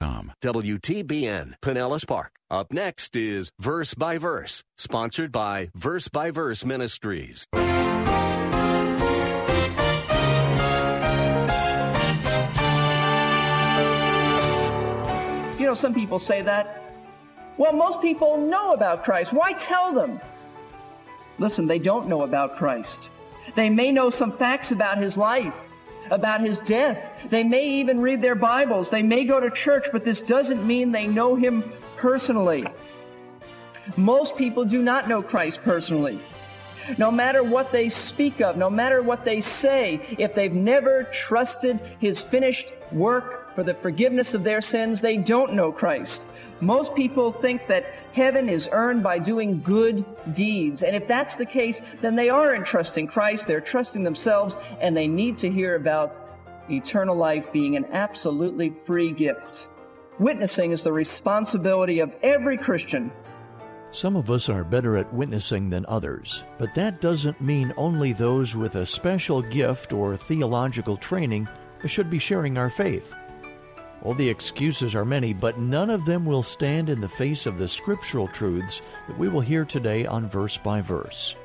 WTBN, Pinellas Park. Up next is Verse by Verse, sponsored by Verse by Verse Ministries. You know, some people say that. Well, most people know about Christ. Why tell them? Listen, they don't know about Christ. They may know some facts about his life, about his death. They may even read their Bibles. They may go to church, but this doesn't mean they know him personally. Most people do not know Christ personally. No matter what they speak of, no matter what they say, if they've never trusted his finished work for the forgiveness of their sins, they don't know Christ. Most people think that heaven is earned by doing good deeds. And if that's the case, then they aren't trusting Christ, they're trusting themselves, and they need to hear about eternal life being an absolutely free gift. Witnessing is the responsibility of every Christian. Some of us are better at witnessing than others, but that doesn't mean only those with a special gift or theological training should be sharing our faith. Well, the excuses are many, but none of them will stand in the face of the scriptural truths that we will hear today on Verse by Verse.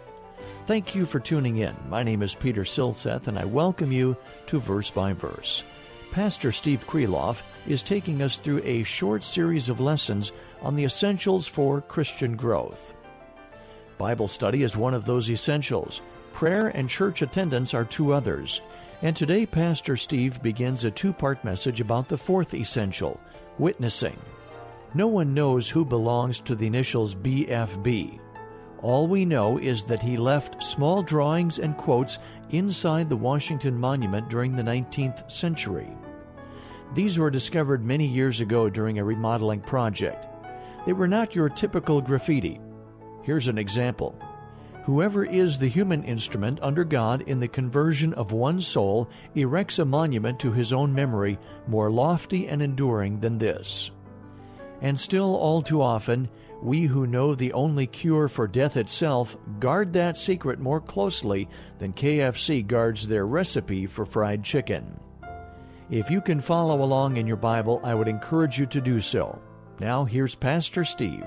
Thank you for tuning in. My name is Peter Silseth, and I welcome you to Verse by Verse. Pastor Steve Kreloff is taking us through a short series of lessons on the essentials for Christian growth. Bible study is one of those essentials. Prayer and church attendance are two others. And today, Pastor Steve begins a two part message about the fourth essential witnessing. No one knows who belongs to the initials BFB. All we know is that he left small drawings and quotes inside the Washington Monument during the 19th century. These were discovered many years ago during a remodeling project. They were not your typical graffiti. Here's an example. Whoever is the human instrument under God in the conversion of one soul erects a monument to his own memory more lofty and enduring than this. And still, all too often, we who know the only cure for death itself guard that secret more closely than KFC guards their recipe for fried chicken. If you can follow along in your Bible, I would encourage you to do so. Now, here's Pastor Steve.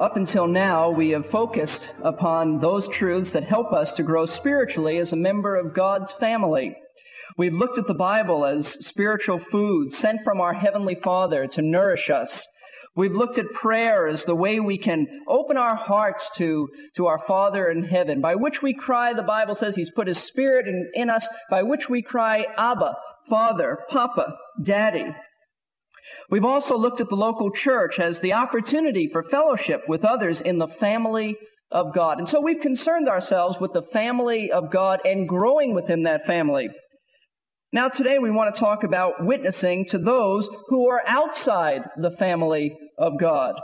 Up until now, we have focused upon those truths that help us to grow spiritually as a member of God's family. We've looked at the Bible as spiritual food sent from our Heavenly Father to nourish us. We've looked at prayer as the way we can open our hearts to, to our Father in heaven, by which we cry, the Bible says He's put His Spirit in, in us, by which we cry, Abba, Father, Papa, Daddy. We've also looked at the local church as the opportunity for fellowship with others in the family of God. And so we've concerned ourselves with the family of God and growing within that family. Now today we want to talk about witnessing to those who are outside the family of God.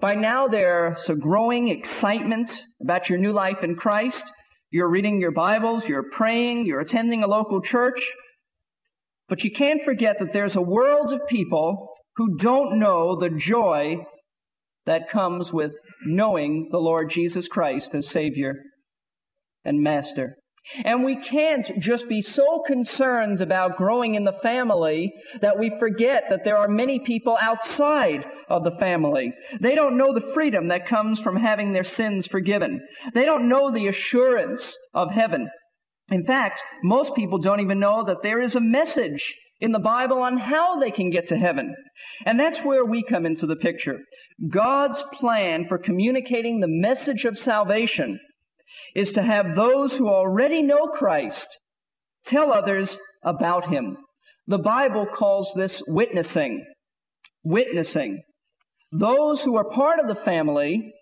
By now there's a growing excitement about your new life in Christ. You're reading your Bibles, you're praying, you're attending a local church. But you can't forget that there's a world of people who don't know the joy that comes with knowing the Lord Jesus Christ as Savior and Master. And we can't just be so concerned about growing in the family that we forget that there are many people outside of the family. They don't know the freedom that comes from having their sins forgiven. They don't know the assurance of heaven. In fact, most people don't even know that there is a message in the Bible on how they can get to heaven. And that's where we come into the picture. God's plan for communicating the message of salvation is to have those who already know Christ tell others about Him. The Bible calls this witnessing. Witnessing. Those who are part of the family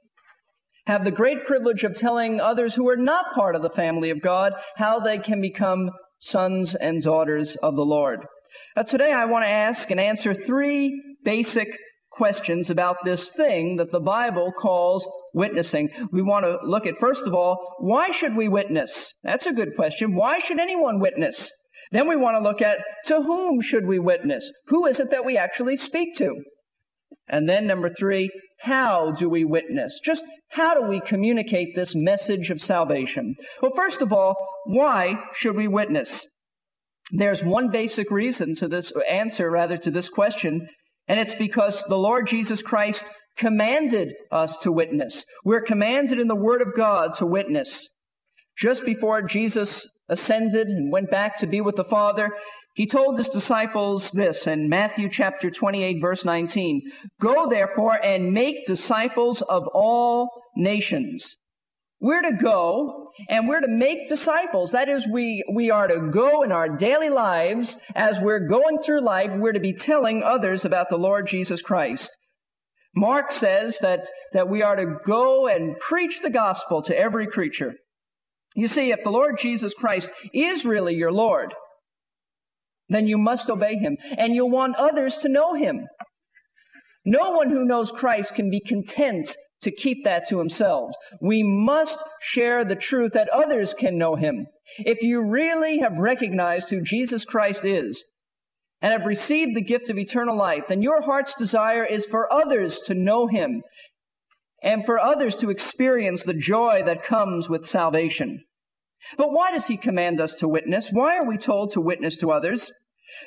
have the great privilege of telling others who are not part of the family of God how they can become sons and daughters of the Lord. Now, today I want to ask and answer three basic questions about this thing that the Bible calls witnessing. We want to look at, first of all, why should we witness? That's a good question. Why should anyone witness? Then we want to look at to whom should we witness? Who is it that we actually speak to? And then number three, how do we witness? Just how do we communicate this message of salvation? Well, first of all, why should we witness? There's one basic reason to this answer, rather, to this question, and it's because the Lord Jesus Christ commanded us to witness. We're commanded in the Word of God to witness. Just before Jesus ascended and went back to be with the Father, he told his disciples this in Matthew chapter 28 verse 19. Go therefore and make disciples of all nations. We're to go and we're to make disciples. That is, we, we are to go in our daily lives as we're going through life. We're to be telling others about the Lord Jesus Christ. Mark says that, that we are to go and preach the gospel to every creature. You see, if the Lord Jesus Christ is really your Lord, then you must obey him and you'll want others to know him. No one who knows Christ can be content to keep that to themselves. We must share the truth that others can know him. If you really have recognized who Jesus Christ is and have received the gift of eternal life, then your heart's desire is for others to know him and for others to experience the joy that comes with salvation. But why does he command us to witness? Why are we told to witness to others?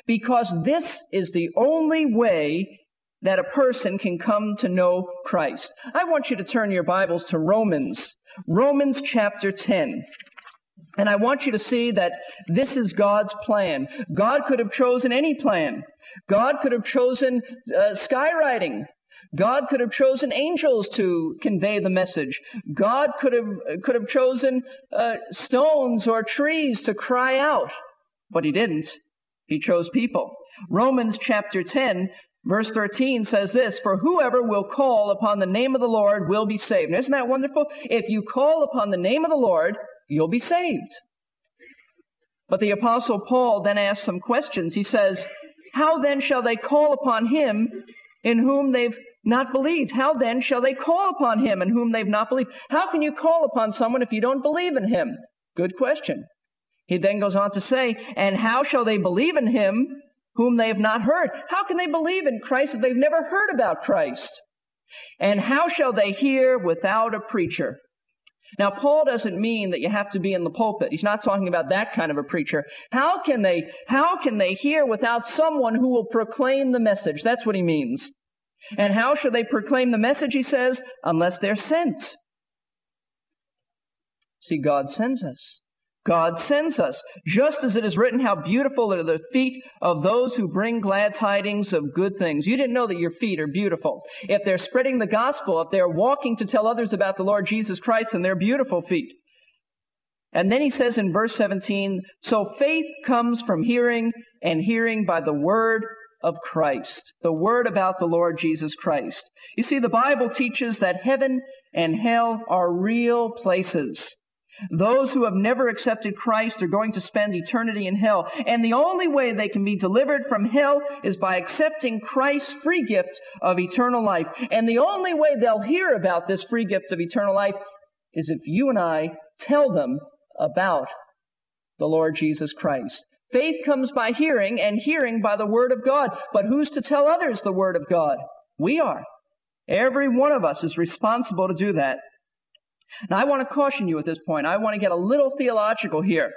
Because this is the only way that a person can come to know Christ. I want you to turn your Bibles to Romans, Romans chapter 10. And I want you to see that this is God's plan. God could have chosen any plan. God could have chosen uh, skywriting. God could have chosen angels to convey the message. God could have, could have chosen uh, stones or trees to cry out. But he didn't. He chose people. Romans chapter 10 verse 13 says this, For whoever will call upon the name of the Lord will be saved. Now, isn't that wonderful? If you call upon the name of the Lord, you'll be saved. But the apostle Paul then asks some questions. He says, How then shall they call upon him in whom they've not believed. How then shall they call upon him in whom they've not believed? How can you call upon someone if you don't believe in him? Good question. He then goes on to say, and how shall they believe in him whom they have not heard? How can they believe in Christ if they've never heard about Christ? And how shall they hear without a preacher? Now, Paul doesn't mean that you have to be in the pulpit. He's not talking about that kind of a preacher. How can they, how can they hear without someone who will proclaim the message? That's what he means. And how shall they proclaim the message, he says, unless they're sent? See, God sends us. God sends us. Just as it is written, how beautiful are the feet of those who bring glad tidings of good things. You didn't know that your feet are beautiful. If they're spreading the gospel, if they're walking to tell others about the Lord Jesus Christ, then they're beautiful feet. And then he says in verse 17, so faith comes from hearing, and hearing by the word of Christ, the word about the Lord Jesus Christ. You see, the Bible teaches that heaven and hell are real places. Those who have never accepted Christ are going to spend eternity in hell. And the only way they can be delivered from hell is by accepting Christ's free gift of eternal life. And the only way they'll hear about this free gift of eternal life is if you and I tell them about the Lord Jesus Christ. Faith comes by hearing, and hearing by the Word of God. But who's to tell others the Word of God? We are. Every one of us is responsible to do that. Now, I want to caution you at this point. I want to get a little theological here.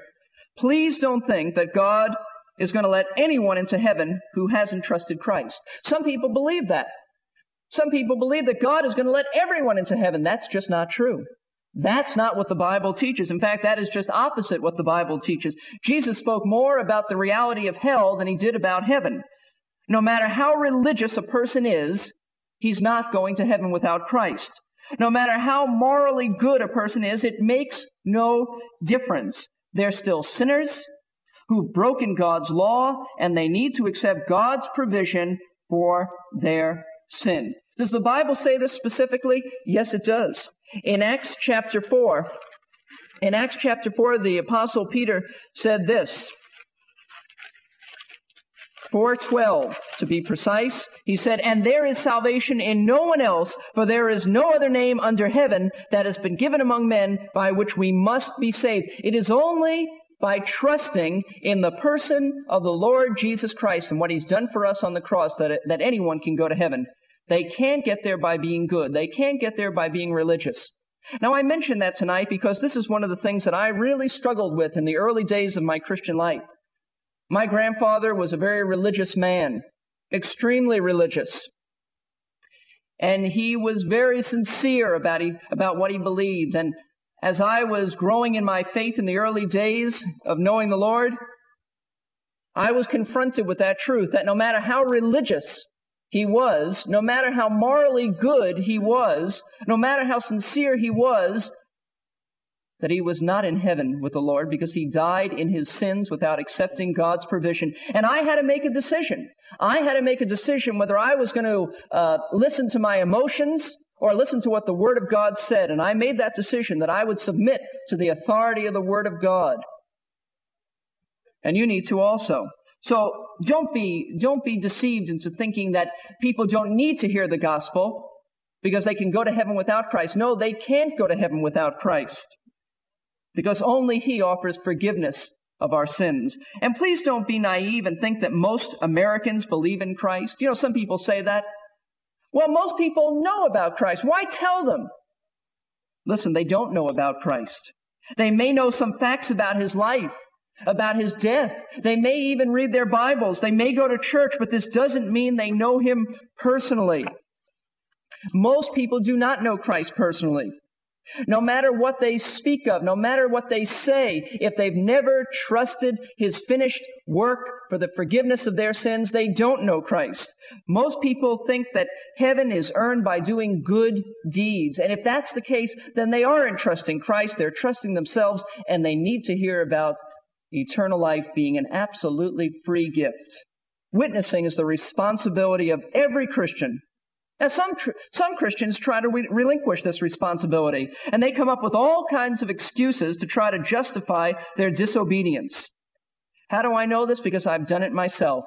Please don't think that God is going to let anyone into heaven who hasn't trusted Christ. Some people believe that. Some people believe that God is going to let everyone into heaven. That's just not true. That's not what the Bible teaches. In fact, that is just opposite what the Bible teaches. Jesus spoke more about the reality of hell than he did about heaven. No matter how religious a person is, he's not going to heaven without Christ. No matter how morally good a person is, it makes no difference. They're still sinners who've broken God's law and they need to accept God's provision for their sin. Does the Bible say this specifically? Yes, it does. In Acts chapter 4, in Acts chapter 4, the apostle Peter said this. 412 to be precise. He said, And there is salvation in no one else, for there is no other name under heaven that has been given among men by which we must be saved. It is only by trusting in the person of the Lord Jesus Christ and what he's done for us on the cross that, that anyone can go to heaven. They can't get there by being good. They can't get there by being religious. Now I mention that tonight because this is one of the things that I really struggled with in the early days of my Christian life. My grandfather was a very religious man, extremely religious. And he was very sincere about, he, about what he believed. And as I was growing in my faith in the early days of knowing the Lord, I was confronted with that truth that no matter how religious he was, no matter how morally good he was, no matter how sincere he was, that he was not in heaven with the Lord because he died in his sins without accepting God's provision. And I had to make a decision. I had to make a decision whether I was going to uh, listen to my emotions or listen to what the Word of God said. And I made that decision that I would submit to the authority of the Word of God. And you need to also. So don't be, don't be deceived into thinking that people don't need to hear the gospel because they can go to heaven without Christ. No, they can't go to heaven without Christ because only He offers forgiveness of our sins. And please don't be naive and think that most Americans believe in Christ. You know, some people say that. Well, most people know about Christ. Why tell them? Listen, they don't know about Christ. They may know some facts about His life, about His death. They may even read their Bibles. They may go to church, but this doesn't mean they know Him personally. Most people do not know Christ personally. No matter what they speak of, no matter what they say, if they've never trusted His finished work for the forgiveness of their sins, they don't know Christ. Most people think that heaven is earned by doing good deeds. And if that's the case, then they aren't trusting Christ, they're trusting themselves, and they need to hear about eternal life being an absolutely free gift. Witnessing is the responsibility of every Christian now, some, some Christians try to re- relinquish this responsibility, and they come up with all kinds of excuses to try to justify their disobedience. How do I know this? Because I've done it myself.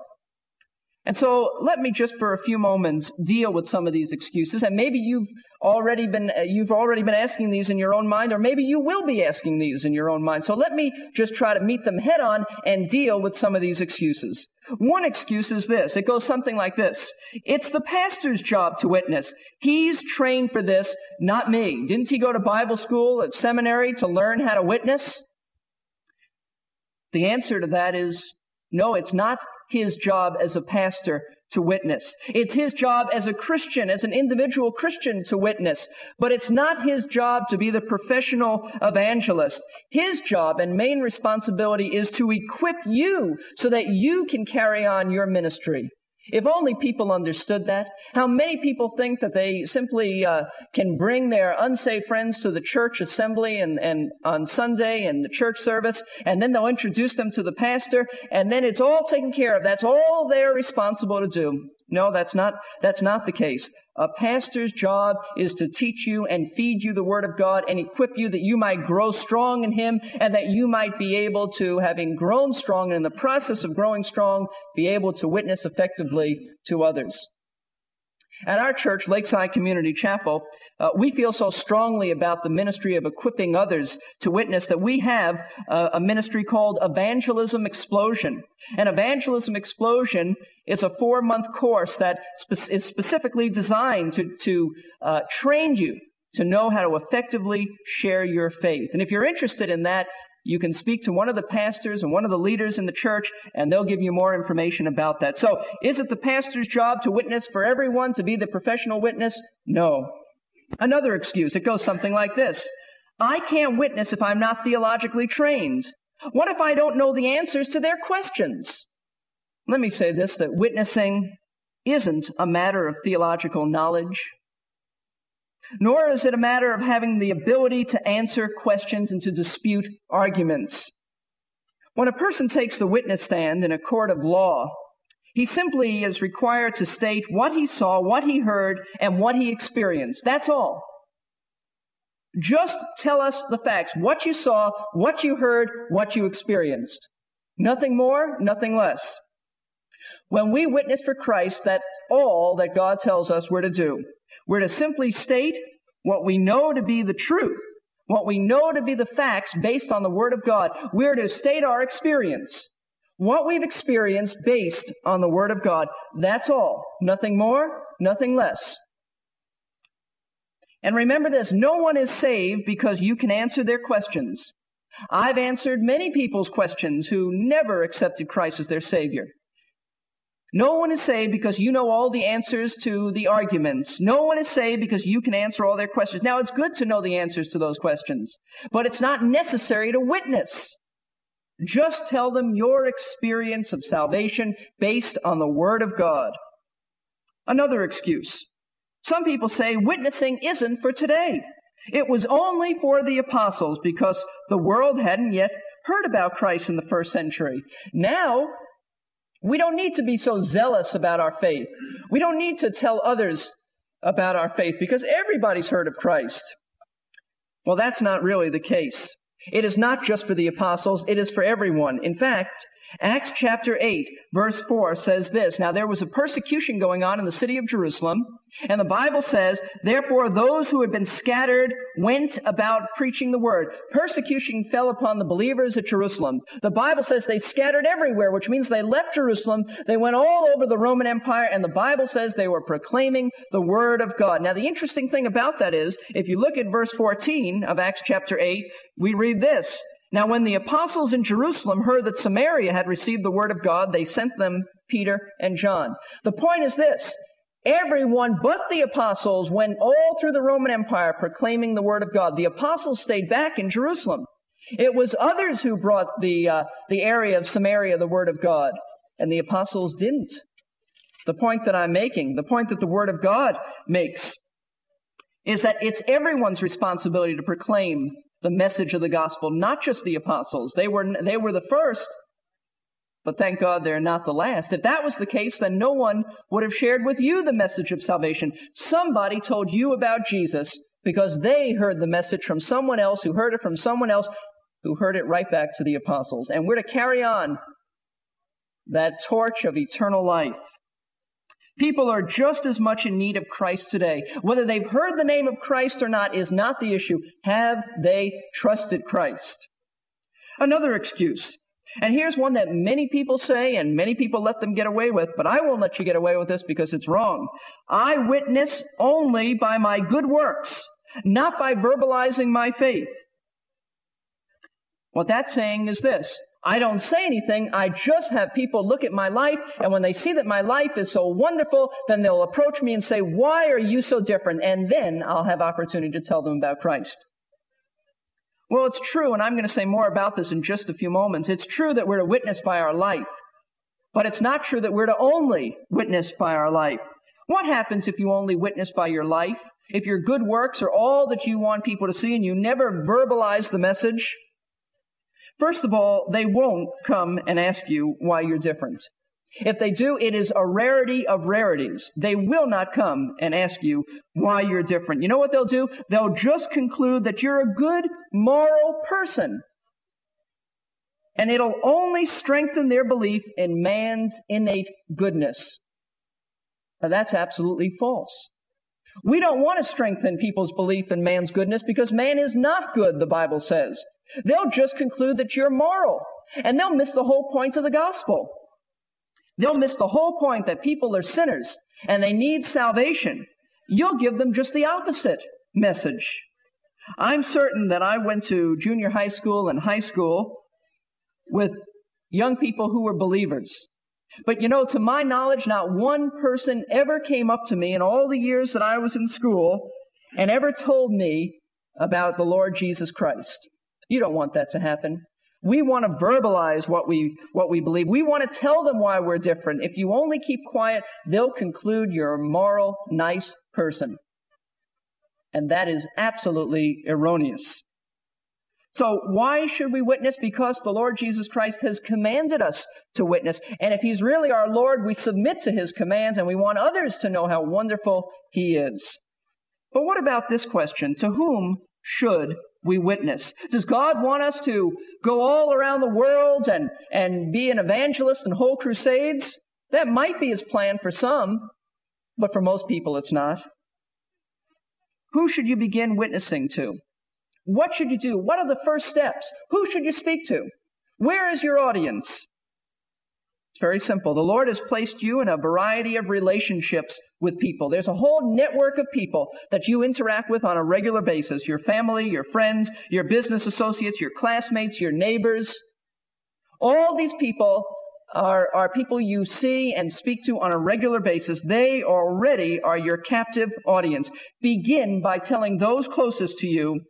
And so let me just for a few moments deal with some of these excuses. And maybe you've already been, uh, you've already been asking these in your own mind, or maybe you will be asking these in your own mind. So let me just try to meet them head on and deal with some of these excuses. One excuse is this. It goes something like this. It's the pastor's job to witness. He's trained for this, not me. Didn't he go to Bible school at seminary to learn how to witness? The answer to that is no, it's not his job as a pastor to witness. It's his job as a Christian, as an individual Christian to witness. But it's not his job to be the professional evangelist. His job and main responsibility is to equip you so that you can carry on your ministry. If only people understood that. How many people think that they simply uh, can bring their unsaved friends to the church assembly and, and on Sunday and the church service, and then they'll introduce them to the pastor, and then it's all taken care of. That's all they're responsible to do. No, that's not, that's not the case. A pastor's job is to teach you and feed you the Word of God and equip you that you might grow strong in Him and that you might be able to, having grown strong and in the process of growing strong, be able to witness effectively to others. At our church, Lakeside Community Chapel, uh, we feel so strongly about the ministry of equipping others to witness that we have uh, a ministry called Evangelism Explosion. And Evangelism Explosion is a four month course that spe- is specifically designed to, to uh, train you to know how to effectively share your faith. And if you're interested in that, you can speak to one of the pastors and one of the leaders in the church, and they'll give you more information about that. So, is it the pastor's job to witness for everyone, to be the professional witness? No. Another excuse, it goes something like this I can't witness if I'm not theologically trained. What if I don't know the answers to their questions? Let me say this that witnessing isn't a matter of theological knowledge. Nor is it a matter of having the ability to answer questions and to dispute arguments. When a person takes the witness stand in a court of law, he simply is required to state what he saw, what he heard, and what he experienced. That's all. Just tell us the facts. What you saw, what you heard, what you experienced. Nothing more, nothing less. When we witness for Christ, that's all that God tells us we're to do. We're to simply state what we know to be the truth, what we know to be the facts based on the Word of God. We're to state our experience. What we've experienced based on the Word of God. That's all. Nothing more, nothing less. And remember this, no one is saved because you can answer their questions. I've answered many people's questions who never accepted Christ as their Savior. No one is saved because you know all the answers to the arguments. No one is saved because you can answer all their questions. Now, it's good to know the answers to those questions, but it's not necessary to witness. Just tell them your experience of salvation based on the Word of God. Another excuse. Some people say witnessing isn't for today. It was only for the apostles because the world hadn't yet heard about Christ in the first century. Now, we don't need to be so zealous about our faith. We don't need to tell others about our faith because everybody's heard of Christ. Well, that's not really the case. It is not just for the apostles, it is for everyone. In fact, Acts chapter 8, verse 4 says this Now there was a persecution going on in the city of Jerusalem, and the Bible says, Therefore those who had been scattered went about preaching the word. Persecution fell upon the believers at Jerusalem. The Bible says they scattered everywhere, which means they left Jerusalem, they went all over the Roman Empire, and the Bible says they were proclaiming the word of God. Now the interesting thing about that is, if you look at verse 14 of Acts chapter 8, we read this. Now, when the apostles in Jerusalem heard that Samaria had received the word of God, they sent them Peter and John. The point is this. Everyone but the apostles went all through the Roman Empire proclaiming the word of God. The apostles stayed back in Jerusalem. It was others who brought the, uh, the area of Samaria the word of God, and the apostles didn't. The point that I'm making, the point that the word of God makes, is that it's everyone's responsibility to proclaim the message of the gospel, not just the apostles. They were, they were the first, but thank God they're not the last. If that was the case, then no one would have shared with you the message of salvation. Somebody told you about Jesus because they heard the message from someone else who heard it from someone else who heard it right back to the apostles. And we're to carry on that torch of eternal life. People are just as much in need of Christ today. Whether they've heard the name of Christ or not is not the issue. Have they trusted Christ? Another excuse. And here's one that many people say and many people let them get away with, but I won't let you get away with this because it's wrong. I witness only by my good works, not by verbalizing my faith. What that's saying is this. I don't say anything. I just have people look at my life, and when they see that my life is so wonderful, then they'll approach me and say, Why are you so different? And then I'll have opportunity to tell them about Christ. Well, it's true, and I'm going to say more about this in just a few moments. It's true that we're to witness by our life, but it's not true that we're to only witness by our life. What happens if you only witness by your life? If your good works are all that you want people to see and you never verbalize the message? First of all, they won't come and ask you why you're different. If they do, it is a rarity of rarities. They will not come and ask you why you're different. You know what they'll do? They'll just conclude that you're a good, moral person. And it'll only strengthen their belief in man's innate goodness. Now that's absolutely false. We don't want to strengthen people's belief in man's goodness because man is not good, the Bible says. They'll just conclude that you're moral, and they'll miss the whole point of the gospel. They'll miss the whole point that people are sinners and they need salvation. You'll give them just the opposite message. I'm certain that I went to junior high school and high school with young people who were believers. But you know, to my knowledge, not one person ever came up to me in all the years that I was in school and ever told me about the Lord Jesus Christ. You don't want that to happen. We want to verbalize what we, what we believe. We want to tell them why we're different. If you only keep quiet, they'll conclude you're a moral, nice person. And that is absolutely erroneous. So why should we witness? Because the Lord Jesus Christ has commanded us to witness. And if He's really our Lord, we submit to His commands and we want others to know how wonderful He is. But what about this question? To whom should we witness. Does God want us to go all around the world and, and be an evangelist and hold crusades? That might be his plan for some, but for most people it's not. Who should you begin witnessing to? What should you do? What are the first steps? Who should you speak to? Where is your audience? It's very simple. The Lord has placed you in a variety of relationships with people. There's a whole network of people that you interact with on a regular basis. Your family, your friends, your business associates, your classmates, your neighbors. All these people are, are people you see and speak to on a regular basis. They already are your captive audience. Begin by telling those closest to you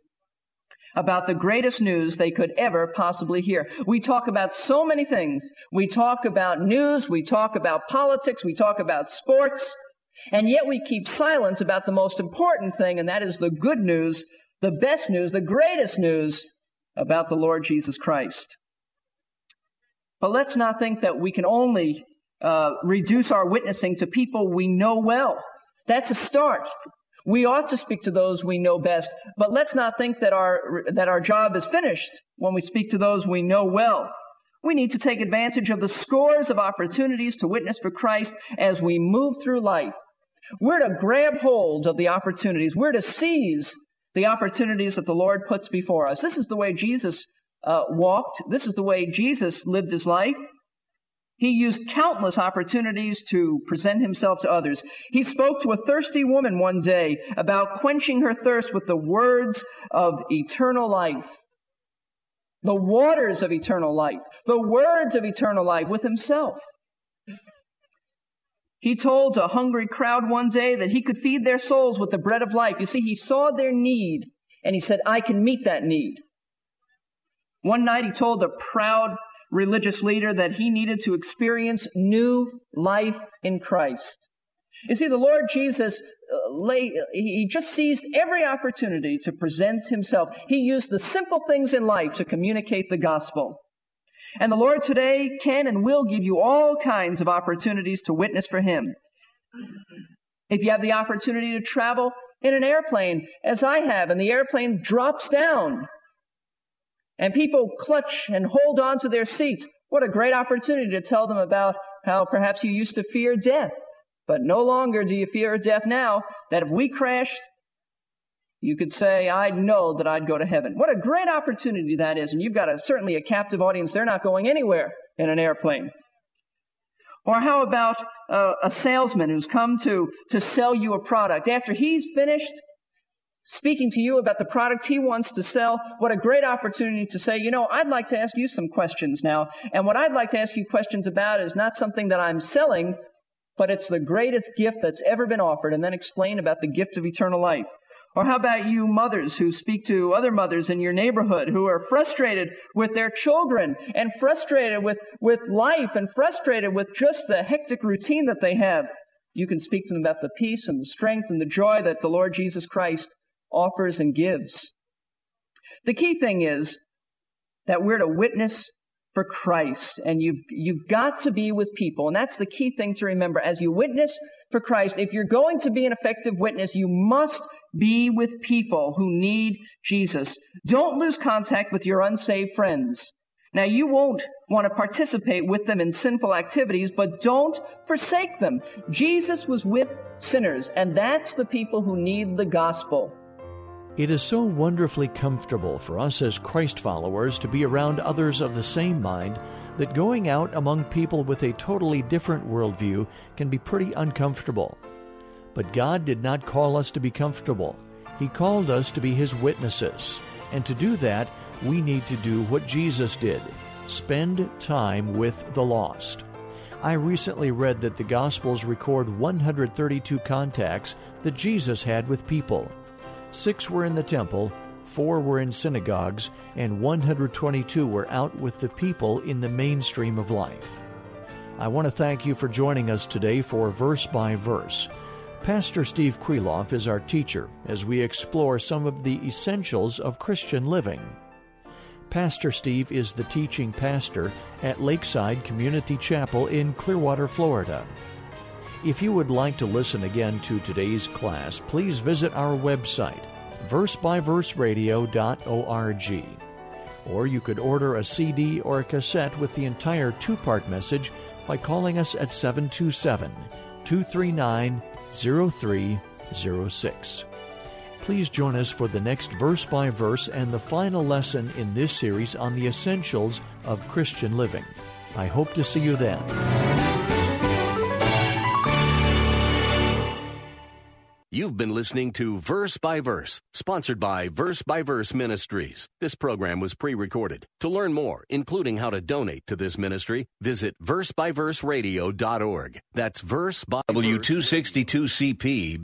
about the greatest news they could ever possibly hear. We talk about so many things. We talk about news, we talk about politics, we talk about sports, and yet we keep silence about the most important thing, and that is the good news, the best news, the greatest news about the Lord Jesus Christ. But let's not think that we can only uh, reduce our witnessing to people we know well. That's a start. We ought to speak to those we know best, but let's not think that our, that our job is finished when we speak to those we know well. We need to take advantage of the scores of opportunities to witness for Christ as we move through life. We're to grab hold of the opportunities. We're to seize the opportunities that the Lord puts before us. This is the way Jesus uh, walked. This is the way Jesus lived his life. He used countless opportunities to present himself to others. He spoke to a thirsty woman one day about quenching her thirst with the words of eternal life. The waters of eternal life. The words of eternal life with himself. He told a hungry crowd one day that he could feed their souls with the bread of life. You see, he saw their need and he said, I can meet that need. One night he told a proud religious leader that he needed to experience new life in Christ. You see, the Lord Jesus uh, lay, he just seized every opportunity to present himself. He used the simple things in life to communicate the gospel. And the Lord today can and will give you all kinds of opportunities to witness for him. If you have the opportunity to travel in an airplane, as I have, and the airplane drops down, and people clutch and hold on to their seats. What a great opportunity to tell them about how perhaps you used to fear death, but no longer do you fear death now, that if we crashed, you could say, I know that I'd go to heaven. What a great opportunity that is. And you've got a, certainly a captive audience. They're not going anywhere in an airplane. Or how about uh, a salesman who's come to, to sell you a product? After he's finished speaking to you about the product he wants to sell, what a great opportunity to say, you know, I'd like to ask you some questions now. And what I'd like to ask you questions about is not something that I'm selling, but it's the greatest gift that's ever been offered, and then explain about the gift of eternal life. Or how about you mothers who speak to other mothers in your neighborhood who are frustrated with their children and frustrated with, with life and frustrated with just the hectic routine that they have? You can speak to them about the peace and the strength and the joy that the Lord Jesus Christ offers and gives. The key thing is that we're to witness for Christ, and you've, you've got to be with people. And that's the key thing to remember. As you witness for Christ, if you're going to be an effective witness, you must be with people who need Jesus. Don't lose contact with your unsaved friends. Now, you won't want to participate with them in sinful activities, but don't forsake them. Jesus was with sinners, and that's the people who need the gospel. It is so wonderfully comfortable for us as Christ followers to be around others of the same mind that going out among people with a totally different worldview can be pretty uncomfortable. But God did not call us to be comfortable. He called us to be His witnesses. And to do that, we need to do what Jesus did spend time with the lost. I recently read that the Gospels record 132 contacts that Jesus had with people. Six were in the temple, four were in synagogues, and 122 were out with the people in the mainstream of life. I want to thank you for joining us today for Verse by Verse. Pastor Steve Kreloff is our teacher as we explore some of the essentials of Christian living. Pastor Steve is the teaching pastor at Lakeside Community Chapel in Clearwater, Florida. If you would like to listen again to today's class, please visit our website, versebyverseradio.org. Or you could order a CD or a cassette with the entire two part message by calling us at 727 239 0306. Please join us for the next verse by verse and the final lesson in this series on the essentials of Christian living. I hope to see you then. You've been listening to Verse by Verse, sponsored by Verse by Verse Ministries. This program was pre recorded. To learn more, including how to donate to this ministry, visit versebyverseradio.org. That's verse by W262CP.